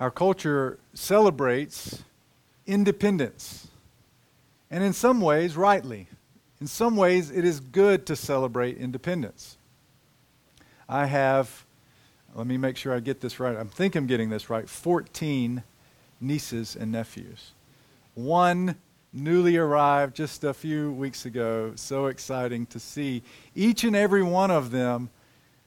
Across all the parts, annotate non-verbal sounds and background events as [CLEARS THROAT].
Our culture celebrates independence, and in some ways, rightly. In some ways, it is good to celebrate independence. I have, let me make sure I get this right. I think I'm getting this right 14 nieces and nephews. One newly arrived just a few weeks ago. So exciting to see each and every one of them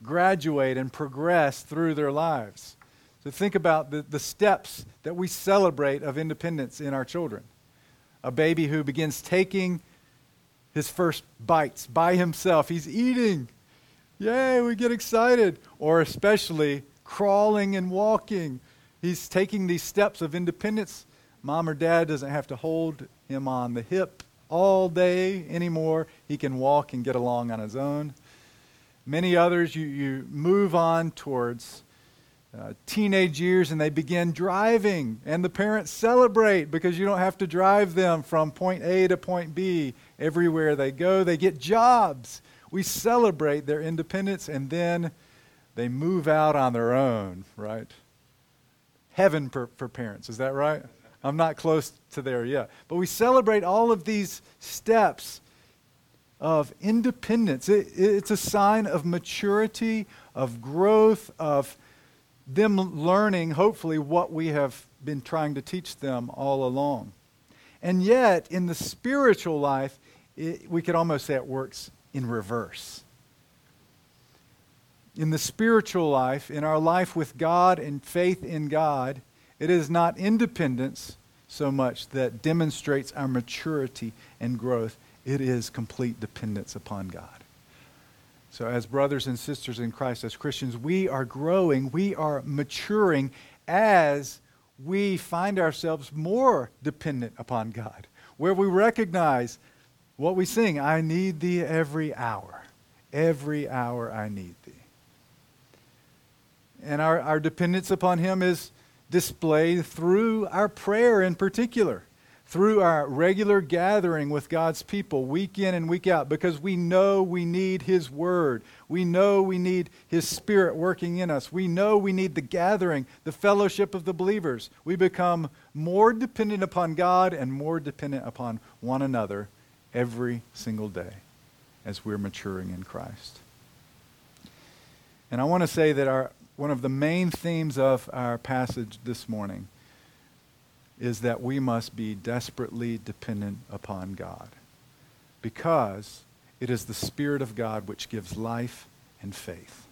graduate and progress through their lives. So think about the, the steps that we celebrate of independence in our children. A baby who begins taking his first bites by himself. He's eating. Yay, we get excited. Or especially crawling and walking. He's taking these steps of independence. Mom or dad doesn't have to hold him on the hip all day anymore. He can walk and get along on his own. Many others, you, you move on towards uh, teenage years and they begin driving, and the parents celebrate because you don't have to drive them from point A to point B everywhere they go. They get jobs. We celebrate their independence, and then they move out on their own, right? Heaven for, for parents, is that right? I'm not close to there yet. But we celebrate all of these steps of independence. It, it's a sign of maturity, of growth, of them learning, hopefully, what we have been trying to teach them all along. And yet, in the spiritual life, it, we could almost say it works in reverse. In the spiritual life, in our life with God and faith in God, it is not independence so much that demonstrates our maturity and growth, it is complete dependence upon God. So, as brothers and sisters in Christ, as Christians, we are growing, we are maturing as we find ourselves more dependent upon God, where we recognize what we sing I need thee every hour. Every hour I need thee. And our, our dependence upon Him is displayed through our prayer in particular through our regular gathering with God's people week in and week out because we know we need His Word. We know we need His Spirit working in us. We know we need the gathering, the fellowship of the believers. We become more dependent upon God and more dependent upon one another every single day as we're maturing in Christ. And I want to say that our, one of the main themes of our passage this morning is that we must be desperately dependent upon God because it is the Spirit of God which gives life and faith.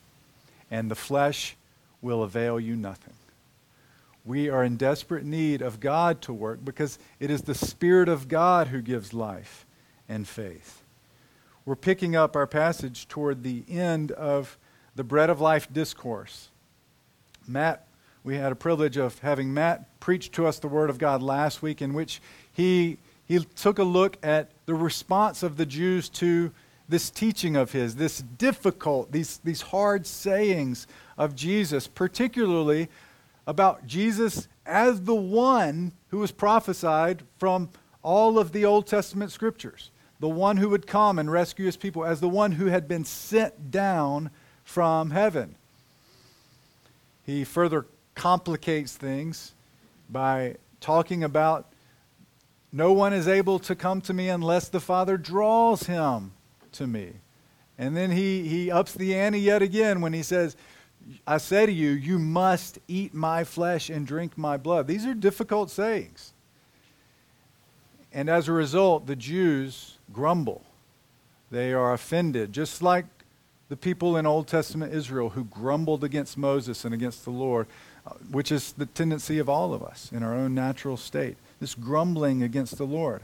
And the flesh will avail you nothing. We are in desperate need of God to work because it is the Spirit of God who gives life and faith. We're picking up our passage toward the end of the Bread of Life discourse. Matt we had a privilege of having Matt preach to us the Word of God last week, in which he, he took a look at the response of the Jews to this teaching of his, this difficult, these, these hard sayings of Jesus, particularly about Jesus as the one who was prophesied from all of the Old Testament scriptures, the one who would come and rescue his people, as the one who had been sent down from heaven. He further complicates things by talking about no one is able to come to me unless the Father draws him to me. And then he, he ups the ante yet again when he says, I say to you, you must eat my flesh and drink my blood. These are difficult sayings. And as a result, the Jews grumble. They are offended, just like the people in Old Testament Israel who grumbled against Moses and against the Lord which is the tendency of all of us in our own natural state, this grumbling against the Lord.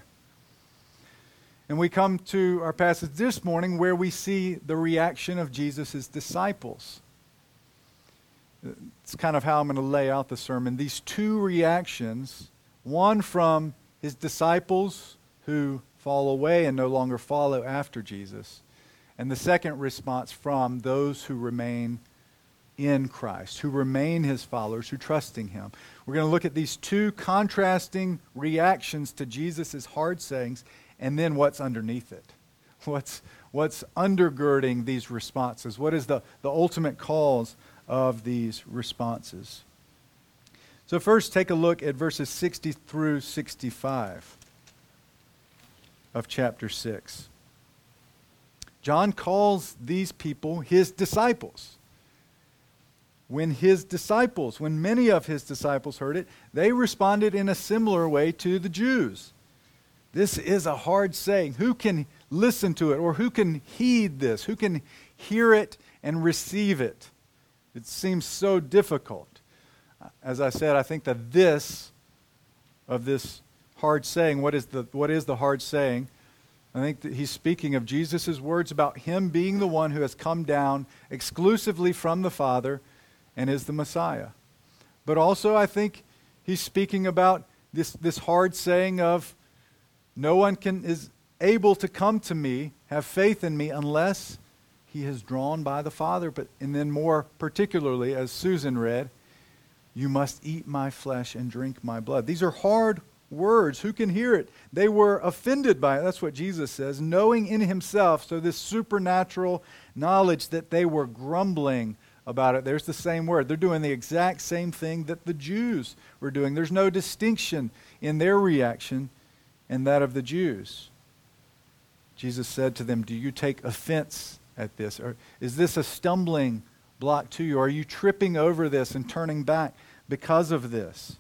And we come to our passage this morning where we see the reaction of Jesus' disciples. It's kind of how I'm going to lay out the sermon. These two reactions one from his disciples who fall away and no longer follow after Jesus, and the second response from those who remain in Christ, who remain his followers, who trusting him. We're going to look at these two contrasting reactions to Jesus' hard sayings and then what's underneath it. What's, what's undergirding these responses? What is the, the ultimate cause of these responses? So, first, take a look at verses 60 through 65 of chapter 6. John calls these people his disciples. When his disciples, when many of his disciples heard it, they responded in a similar way to the Jews. This is a hard saying. Who can listen to it or who can heed this? Who can hear it and receive it? It seems so difficult. As I said, I think that this of this hard saying, what is the, what is the hard saying? I think that he's speaking of Jesus' words about him being the one who has come down exclusively from the Father and is the Messiah. But also, I think he's speaking about this, this hard saying of no one can, is able to come to me, have faith in me, unless he is drawn by the Father. But, and then, more particularly, as Susan read, you must eat my flesh and drink my blood. These are hard words. Who can hear it? They were offended by it. That's what Jesus says, knowing in himself. So, this supernatural knowledge that they were grumbling about it. There's the same word. They're doing the exact same thing that the Jews were doing. There's no distinction in their reaction and that of the Jews. Jesus said to them, Do you take offense at this? Or is this a stumbling block to you? Are you tripping over this and turning back because of this?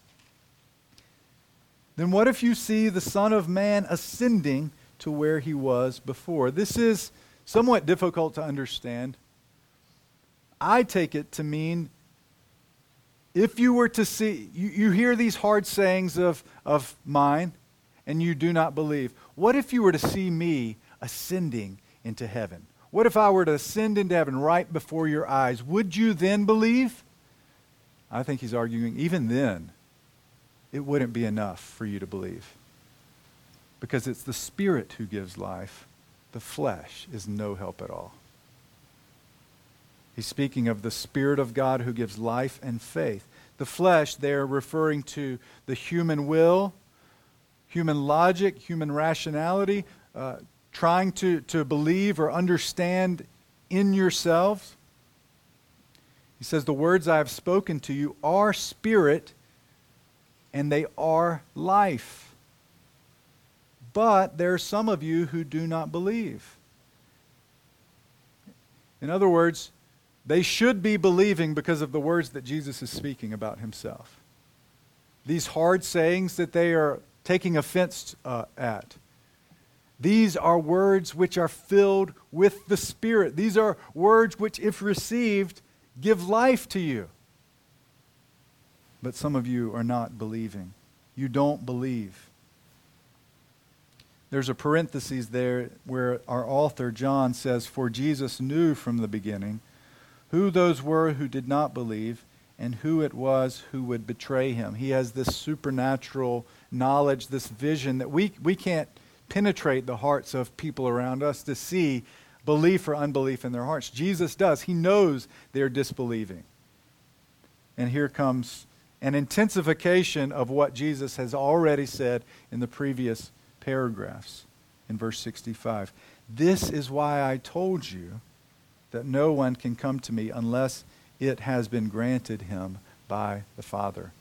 then what if you see the Son of Man ascending to where he was before? This is somewhat difficult to understand. I take it to mean if you were to see, you, you hear these hard sayings of, of mine and you do not believe. What if you were to see me ascending into heaven? What if I were to ascend into heaven right before your eyes? Would you then believe? I think he's arguing, even then, it wouldn't be enough for you to believe. Because it's the Spirit who gives life, the flesh is no help at all. He's speaking of the Spirit of God who gives life and faith. The flesh, they're referring to the human will, human logic, human rationality, uh, trying to, to believe or understand in yourselves. He says, The words I have spoken to you are spirit and they are life. But there are some of you who do not believe. In other words, they should be believing because of the words that Jesus is speaking about himself. These hard sayings that they are taking offense uh, at. These are words which are filled with the Spirit. These are words which, if received, give life to you but some of you are not believing. You don't believe. There's a parenthesis there where our author, John, says, For Jesus knew from the beginning who those were who did not believe and who it was who would betray him. He has this supernatural knowledge, this vision that we, we can't penetrate the hearts of people around us to see belief or unbelief in their hearts. Jesus does. He knows they're disbelieving. And here comes an intensification of what Jesus has already said in the previous paragraphs in verse 65. This is why I told you that no one can come to me unless it has been granted him by the Father.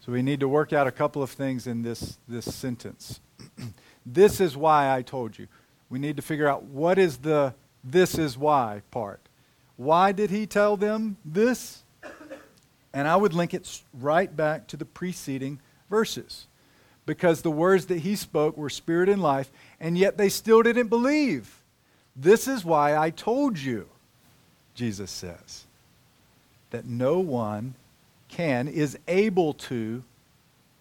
So we need to work out a couple of things in this, this sentence. [CLEARS THROAT] this is why I told you. We need to figure out what is the this is why part. Why did he tell them this? And I would link it right back to the preceding verses. Because the words that he spoke were spirit and life, and yet they still didn't believe. This is why I told you, Jesus says, that no one can, is able to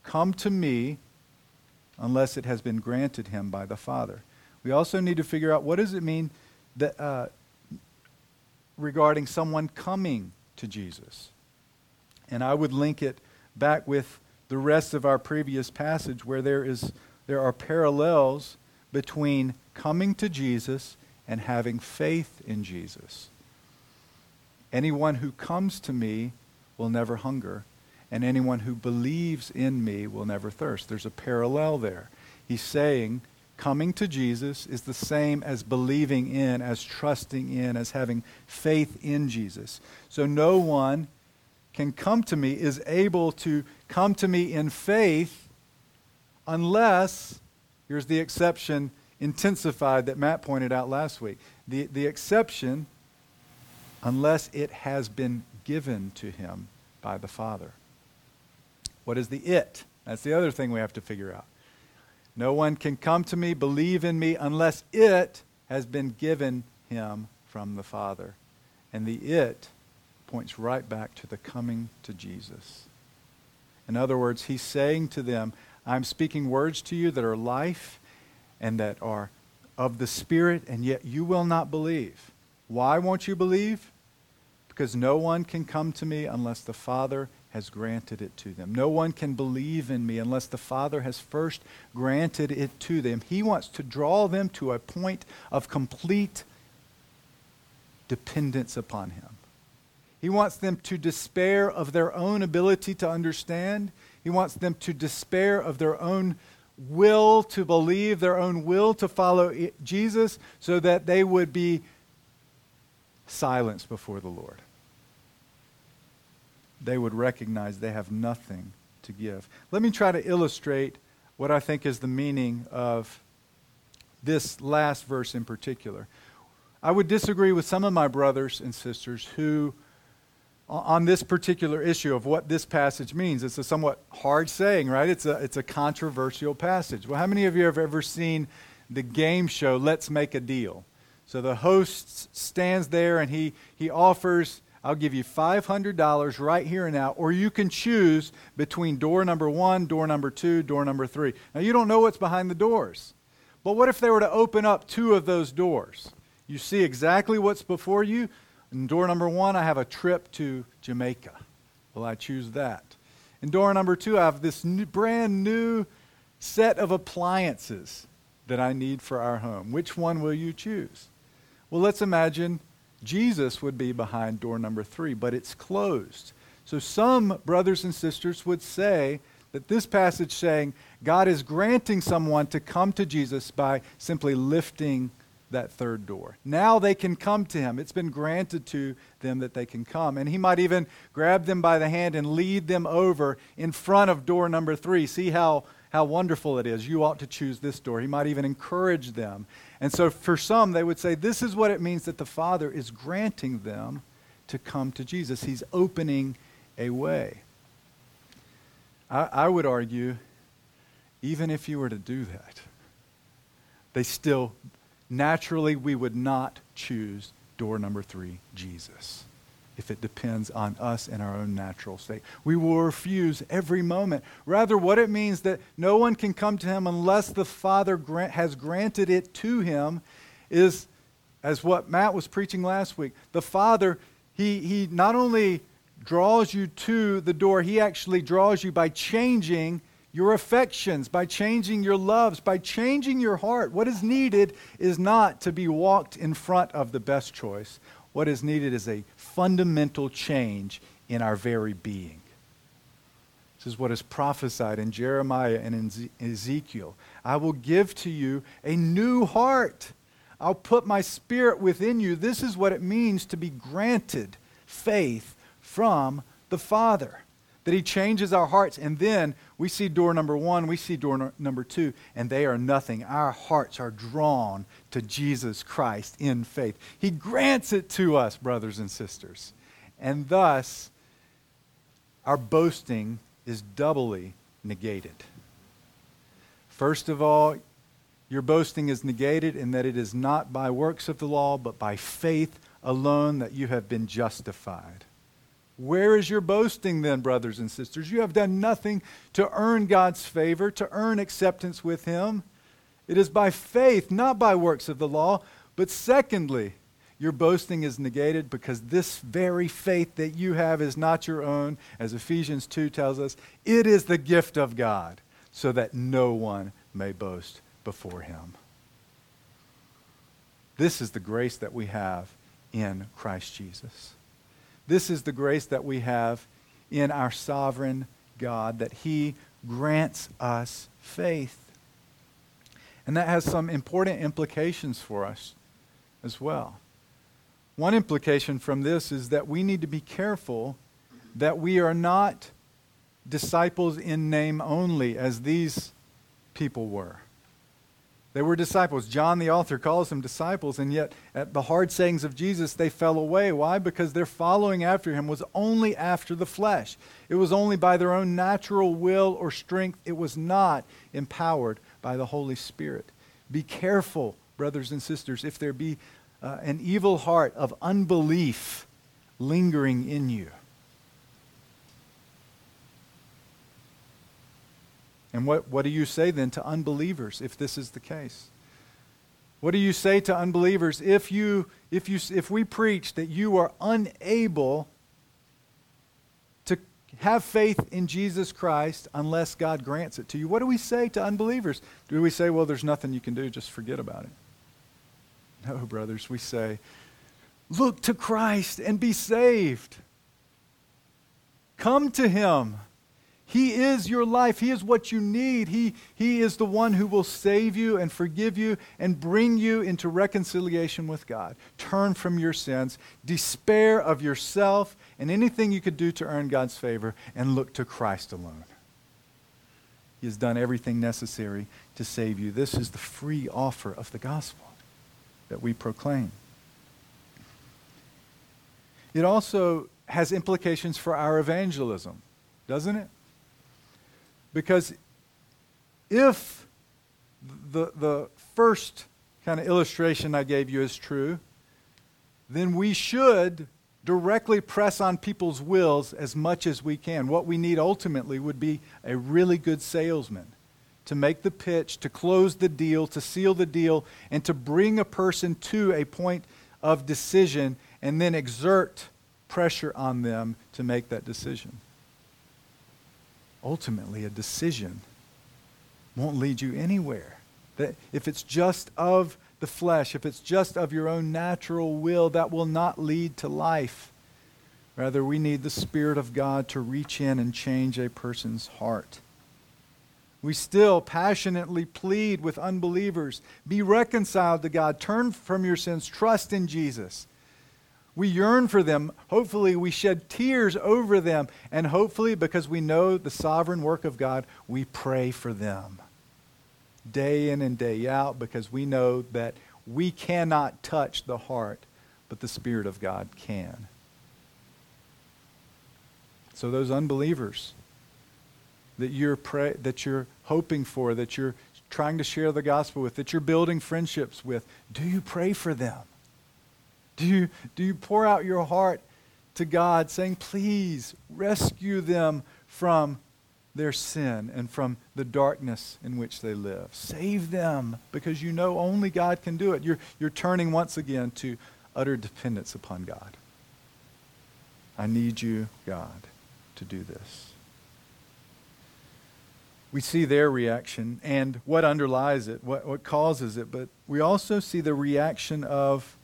come to me unless it has been granted him by the Father. We also need to figure out what does it mean that, uh, regarding someone coming to Jesus. And I would link it back with the rest of our previous passage where there, is, there are parallels between coming to Jesus and having faith in Jesus. Anyone who comes to me will never hunger, and anyone who believes in me will never thirst. There's a parallel there. He's saying coming to Jesus is the same as believing in, as trusting in, as having faith in Jesus. So no one can come to me is able to come to me in faith unless, here's the exception intensified that Matt pointed out last week. The, the exception, unless it has been given to him by the Father. What is the it? That's the other thing we have to figure out. No one can come to me, believe in me, unless it has been given him from the Father. And the it points right back to the coming to Jesus. In other words, he's saying to them, I'm speaking words to you that are life and that are of the Spirit, and yet you will not believe. Why won't you believe? Because no one can come to me unless the Father has granted it to them. No one can believe in me unless the Father has first granted it to them. He wants to draw them to a point of complete dependence upon Him. He wants them to despair of their own ability to understand. He wants them to despair of their own will to believe, their own will to follow Jesus, so that they would be silenced before the Lord they would recognize they have nothing to give. Let me try to illustrate what I think is the meaning of this last verse in particular. I would disagree with some of my brothers and sisters who, on this particular issue of what this passage means, it's a somewhat hard saying, right? It's a, it's a controversial passage. Well, how many of you have ever seen the game show Let's Make a Deal? So the host stands there and he, he offers I'll give you $500 right here and now, or you can choose between door number one, door number two, door number three. Now, you don't know what's behind the doors. But what if they were to open up two of those doors? You see exactly what's before you. In door number one, I have a trip to Jamaica. Well, I choose that. In door number two, I have this new, brand new set of appliances that I need for our home. Which one will you choose? Well, let's imagine Jesus would be behind door number three, but it's closed. So some brothers and sisters would say that this passage saying God is granting someone to come to Jesus by simply lifting that third door. Now they can come to him. It's been granted to them that they can come. And he might even grab them by the hand and lead them over in front of door number three. See how, how wonderful it is. You ought to choose this door. He might even encourage them and so for some, they would say this is what it means that the Father is granting them to come to Jesus. He's opening a way. I, I would argue, even if you were to do that, they still, naturally, we would not choose door number three, Jesus if it depends on us and our own natural state. We will refuse every moment. Rather, what it means that no one can come to him unless the Father grant, has granted it to him is, as what Matt was preaching last week, the Father, he, he not only draws you to the door, he actually draws you by changing your affections, by changing your loves, by changing your heart. What is needed is not to be walked in front of the best choice. What is needed is a fundamental change in our very being. This is what is prophesied in Jeremiah and in Ezekiel. I will give to you a new heart. I'll put my spirit within you. This is what it means to be granted faith from the Father that He changes our hearts. And then we see door number one, we see door no- number two, and they are nothing. Our hearts are drawn to Jesus Christ in faith. He grants it to us, brothers and sisters. And thus, our boasting is doubly negated. First of all, your boasting is negated in that it is not by works of the law, but by faith alone that you have been justified. Where is your boasting then, brothers and sisters? You have done nothing to earn God's favor, to earn acceptance with Him. It is by faith, not by works of the law. But secondly, your boasting is negated because this very faith that you have is not your own, as Ephesians 2 tells us. It is the gift of God, so that no one may boast before Him. This is the grace that we have in Christ Jesus. This is the grace that we have in our sovereign God, that He grants us faith. And that has some important implications for us as well. One implication from this is that we need to be careful that we are not disciples in name only, as these people were. They were disciples. John, the author, calls them disciples, and yet at the hard sayings of Jesus, they fell away. Why? Because their following after him was only after the flesh. It was only by their own natural will or strength. It was not empowered by the Holy Spirit. Be careful, brothers and sisters, if there be uh, an evil heart of unbelief lingering in you. And what, what do you say then to unbelievers if this is the case? What do you say to unbelievers if, you, if, you, if we preach that you are unable to have faith in Jesus Christ unless God grants it to you? What do we say to unbelievers? Do we say, well, there's nothing you can do, just forget about it? No, brothers, we say, look to Christ and be saved. Come to Him. He is your life. He is what you need. He, he is the one who will save you and forgive you and bring you into reconciliation with God. Turn from your sins, despair of yourself and anything you could do to earn God's favor, and look to Christ alone. He has done everything necessary to save you. This is the free offer of the gospel that we proclaim. It also has implications for our evangelism, doesn't it? Because if the, the first kind of illustration I gave you is true, then we should directly press on people's wills as much as we can. What we need ultimately would be a really good salesman to make the pitch, to close the deal, to seal the deal, and to bring a person to a point of decision and then exert pressure on them to make that decision ultimately a decision won't lead you anywhere. That if it's just of the flesh, if it's just of your own natural will, that will not lead to life. Rather, we need the Spirit of God to reach in and change a person's heart. We still passionately plead with unbelievers be reconciled to God, turn from your sins, trust in Jesus. We yearn for them. Hopefully, we shed tears over them. And hopefully, because we know the sovereign work of God, we pray for them day in and day out because we know that we cannot touch the heart, but the Spirit of God can. So, those unbelievers that you're, pray, that you're hoping for, that you're trying to share the gospel with, that you're building friendships with, do you pray for them? Do you, do you pour out your heart to God saying, please rescue them from their sin and from the darkness in which they live? Save them because you know only God can do it. You're, you're turning once again to utter dependence upon God. I need you, God, to do this. We see their reaction and what underlies it, what, what causes it, but we also see the reaction of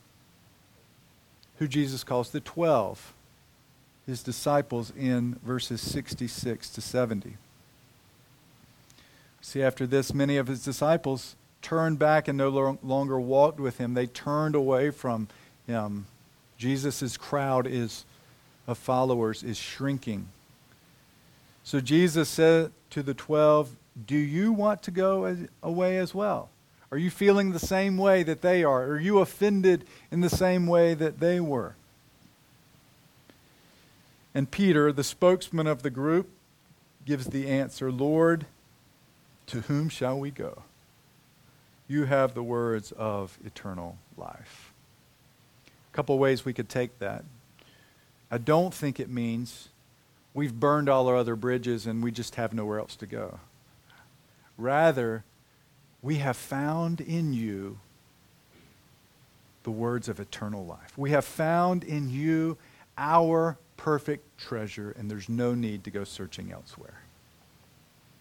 who Jesus calls the 12, his disciples, in verses 66 to 70. See, after this, many of his disciples turned back and no longer walked with him. They turned away from him. Jesus' crowd is, of followers is shrinking. So Jesus said to the twelve, Do you want to go away as well? Are you feeling the same way that they are? Are you offended in the same way that they were? And Peter, the spokesman of the group, gives the answer Lord, to whom shall we go? You have the words of eternal life. A couple ways we could take that. I don't think it means we've burned all our other bridges and we just have nowhere else to go. Rather, we have found in you the words of eternal life. We have found in you our perfect treasure, and there's no need to go searching elsewhere.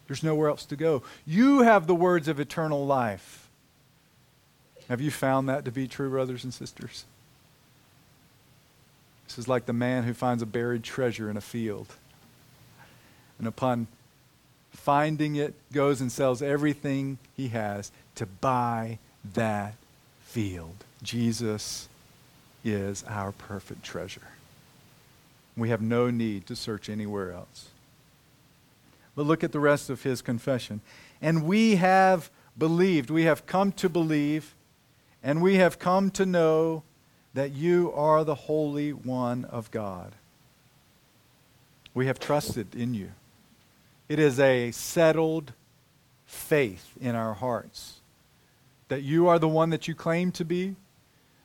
There's nowhere else to go. You have the words of eternal life. Have you found that to be true, brothers and sisters? This is like the man who finds a buried treasure in a field. And upon finding it, goes and sells everything he has to buy that field. Jesus is our perfect treasure. We have no need to search anywhere else. But look at the rest of his confession. And we have believed, we have come to believe, and we have come to know that you are the Holy One of God. We have trusted in you. It is a settled faith in our hearts that you are the one that you claim to be,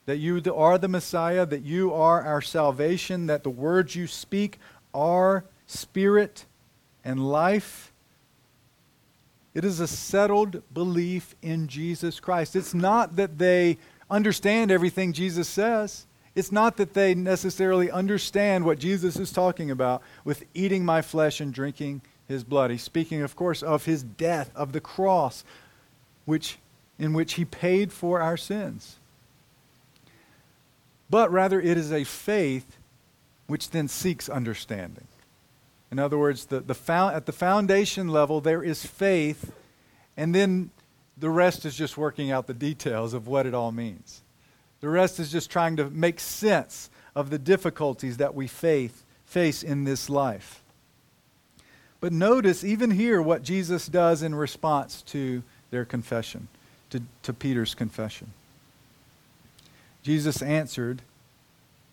that you are the Messiah, that you are our salvation, that the words you speak are spirit and life. It is a settled belief in Jesus Christ. It's not that they understand everything Jesus says. It's not that they necessarily understand what Jesus is talking about with eating my flesh and drinking his blood. He's speaking, of course, of his death, of the cross, which, in which he paid for our sins but rather it is a faith which then seeks understanding. In other words, the, the at the foundation level, there is faith, and then the rest is just working out the details of what it all means. The rest is just trying to make sense of the difficulties that we faith, face in this life. But notice, even here, what Jesus does in response to their confession, to, to Peter's confession. Jesus answered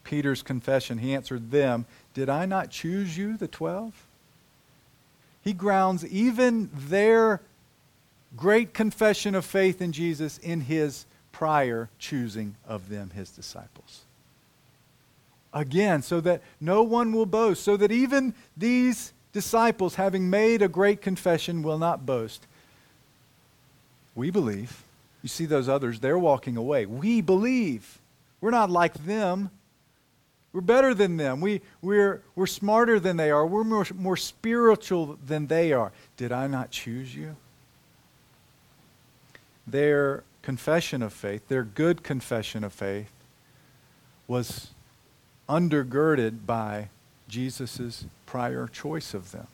Peter's confession. He answered them, Did I not choose you, the twelve? He grounds even their great confession of faith in Jesus in his prior choosing of them, his disciples. Again, so that no one will boast, so that even these disciples, having made a great confession, will not boast. We believe. You see those others, they're walking away. We believe. We're not like them. We're better than them. We, we're, we're smarter than they are. We're more, more spiritual than they are. Did I not choose you? Their confession of faith, their good confession of faith, was undergirded by Jesus' prior choice of them.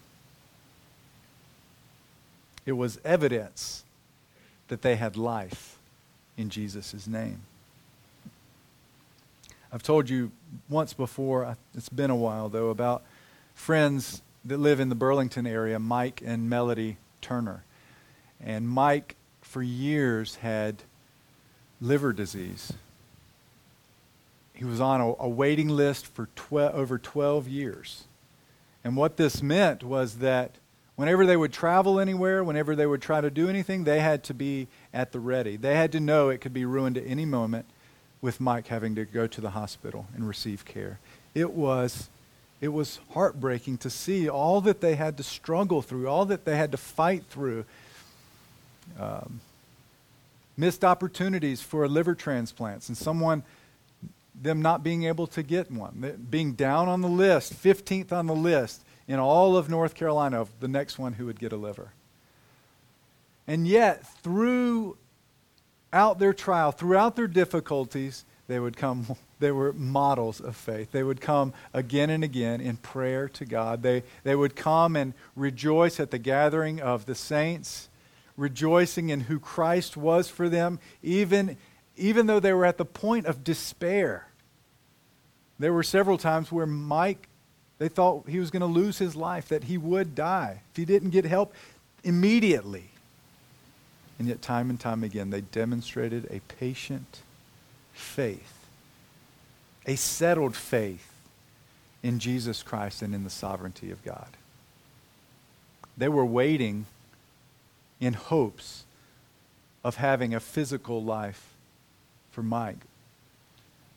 It was evidence that they had life in Jesus' name. I've told you once before, it's been a while though, about friends that live in the Burlington area, Mike and Melody Turner. And Mike, for years, had liver disease. He was on a, a waiting list for over 12 years. And what this meant was that whenever they would travel anywhere, whenever they would try to do anything, they had to be at the ready. They had to know it could be ruined at any moment with Mike having to go to the hospital and receive care. It was, it was heartbreaking to see all that they had to struggle through, all that they had to fight through. Um, missed opportunities for liver transplants and someone them not being able to get one being down on the list 15th on the list in all of north carolina of the next one who would get a liver and yet throughout their trial, throughout their difficulties, they would come, [LAUGHS] they were models of faith. They would come again and again in prayer to God. They, they would come and rejoice at the gathering of the saints, rejoicing in who Christ was for them, even, even though they were at the point of despair. There were several times where Mike, they thought he was going to lose his life, that he would die if he didn't get help immediately. And yet, time and time again, they demonstrated a patient faith, a settled faith in Jesus Christ and in the sovereignty of God. They were waiting in hopes of having a physical life for Mike.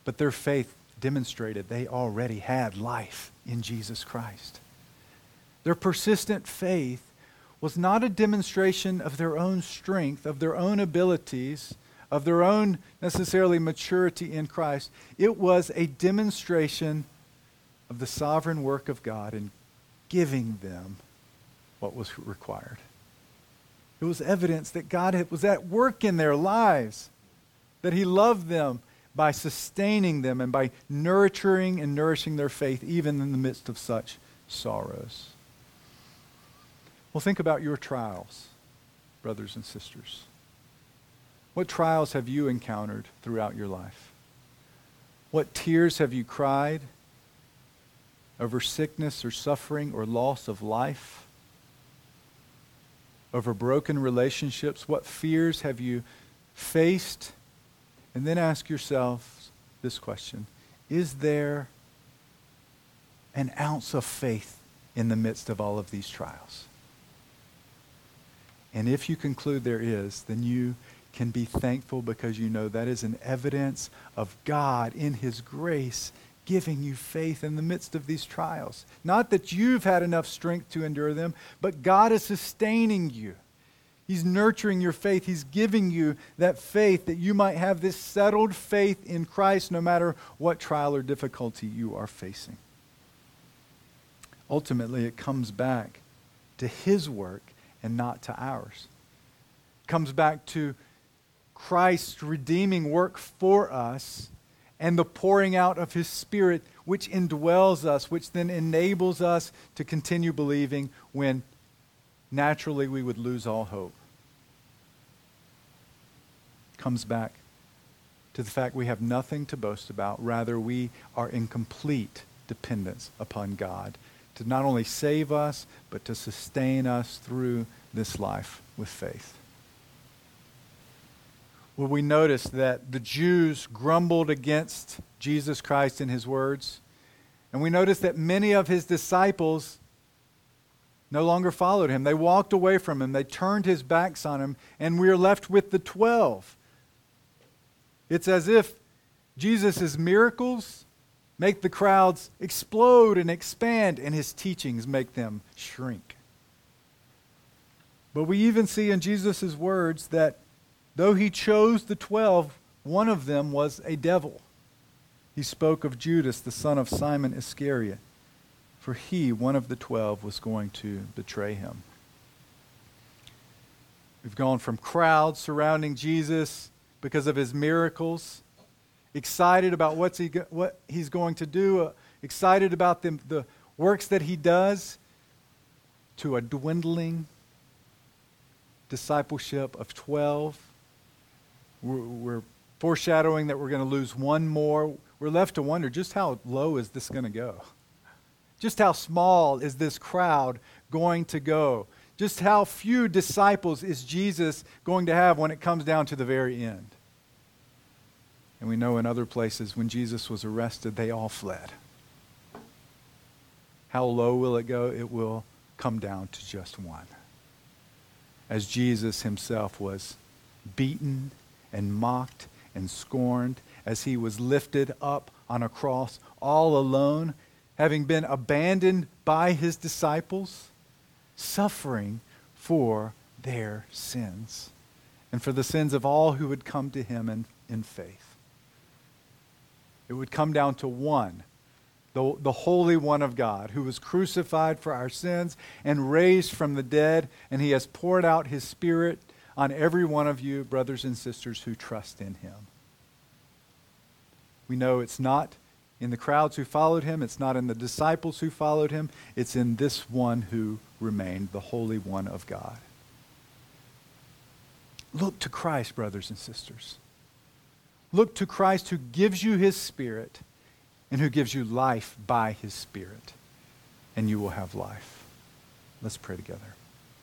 But their faith demonstrated they already had life in Jesus Christ. Their persistent faith was not a demonstration of their own strength, of their own abilities, of their own necessarily maturity in Christ. It was a demonstration of the sovereign work of God in giving them what was required. It was evidence that God was at work in their lives, that He loved them by sustaining them and by nurturing and nourishing their faith even in the midst of such sorrows. Well, think about your trials, brothers and sisters. What trials have you encountered throughout your life? What tears have you cried? over sickness or suffering or loss of life? Over broken relationships? What fears have you faced? And then ask yourself this question Is there an ounce of faith in the midst of all of these trials? And if you conclude there is, then you can be thankful because you know that is an evidence of God in His grace giving you faith in the midst of these trials. Not that you've had enough strength to endure them, but God is sustaining you. He's nurturing your faith. He's giving you that faith that you might have this settled faith in Christ no matter what trial or difficulty you are facing. Ultimately, it comes back to His work and not to ours. It comes back to Christ's redeeming work for us and the pouring out of His Spirit, which indwells us, which then enables us to continue believing when naturally we would lose all hope. Comes back to the fact we have nothing to boast about. Rather, we are in complete dependence upon God to not only save us, but to sustain us through this life with faith. Well, we notice that the Jews grumbled against Jesus Christ in his words. And we notice that many of his disciples no longer followed him. They walked away from him, they turned his backs on him, and we are left with the 12. It's as if Jesus' miracles make the crowds explode and expand, and his teachings make them shrink. But we even see in Jesus' words that though he chose the twelve, one of them was a devil. He spoke of Judas, the son of Simon Iscariot, for he, one of the twelve, was going to betray him. We've gone from crowds surrounding Jesus because of his miracles, excited about what's he, what he's going to do, uh, excited about the, the works that he does, to a dwindling discipleship of 12. We're, we're foreshadowing that we're going to lose one more. We're left to wonder just how low is this going to go? Just how small is this crowd going to go? Just how few disciples is Jesus going to have when it comes down to the very end? And we know in other places when Jesus was arrested, they all fled. How low will it go? It will come down to just one. As Jesus himself was beaten and mocked and scorned, as he was lifted up on a cross all alone, having been abandoned by his disciples, suffering for their sins and for the sins of all who would come to him in, in faith. It would come down to one, the, the Holy One of God, who was crucified for our sins and raised from the dead, and he has poured out his Spirit on every one of you, brothers and sisters, who trust in him. We know it's not in the crowds who followed him, it's not in the disciples who followed him, it's in this one who remained, the Holy One of God. Look to Christ, brothers and sisters. Look to Christ who gives you his Spirit and who gives you life by his Spirit, and you will have life. Let's pray together.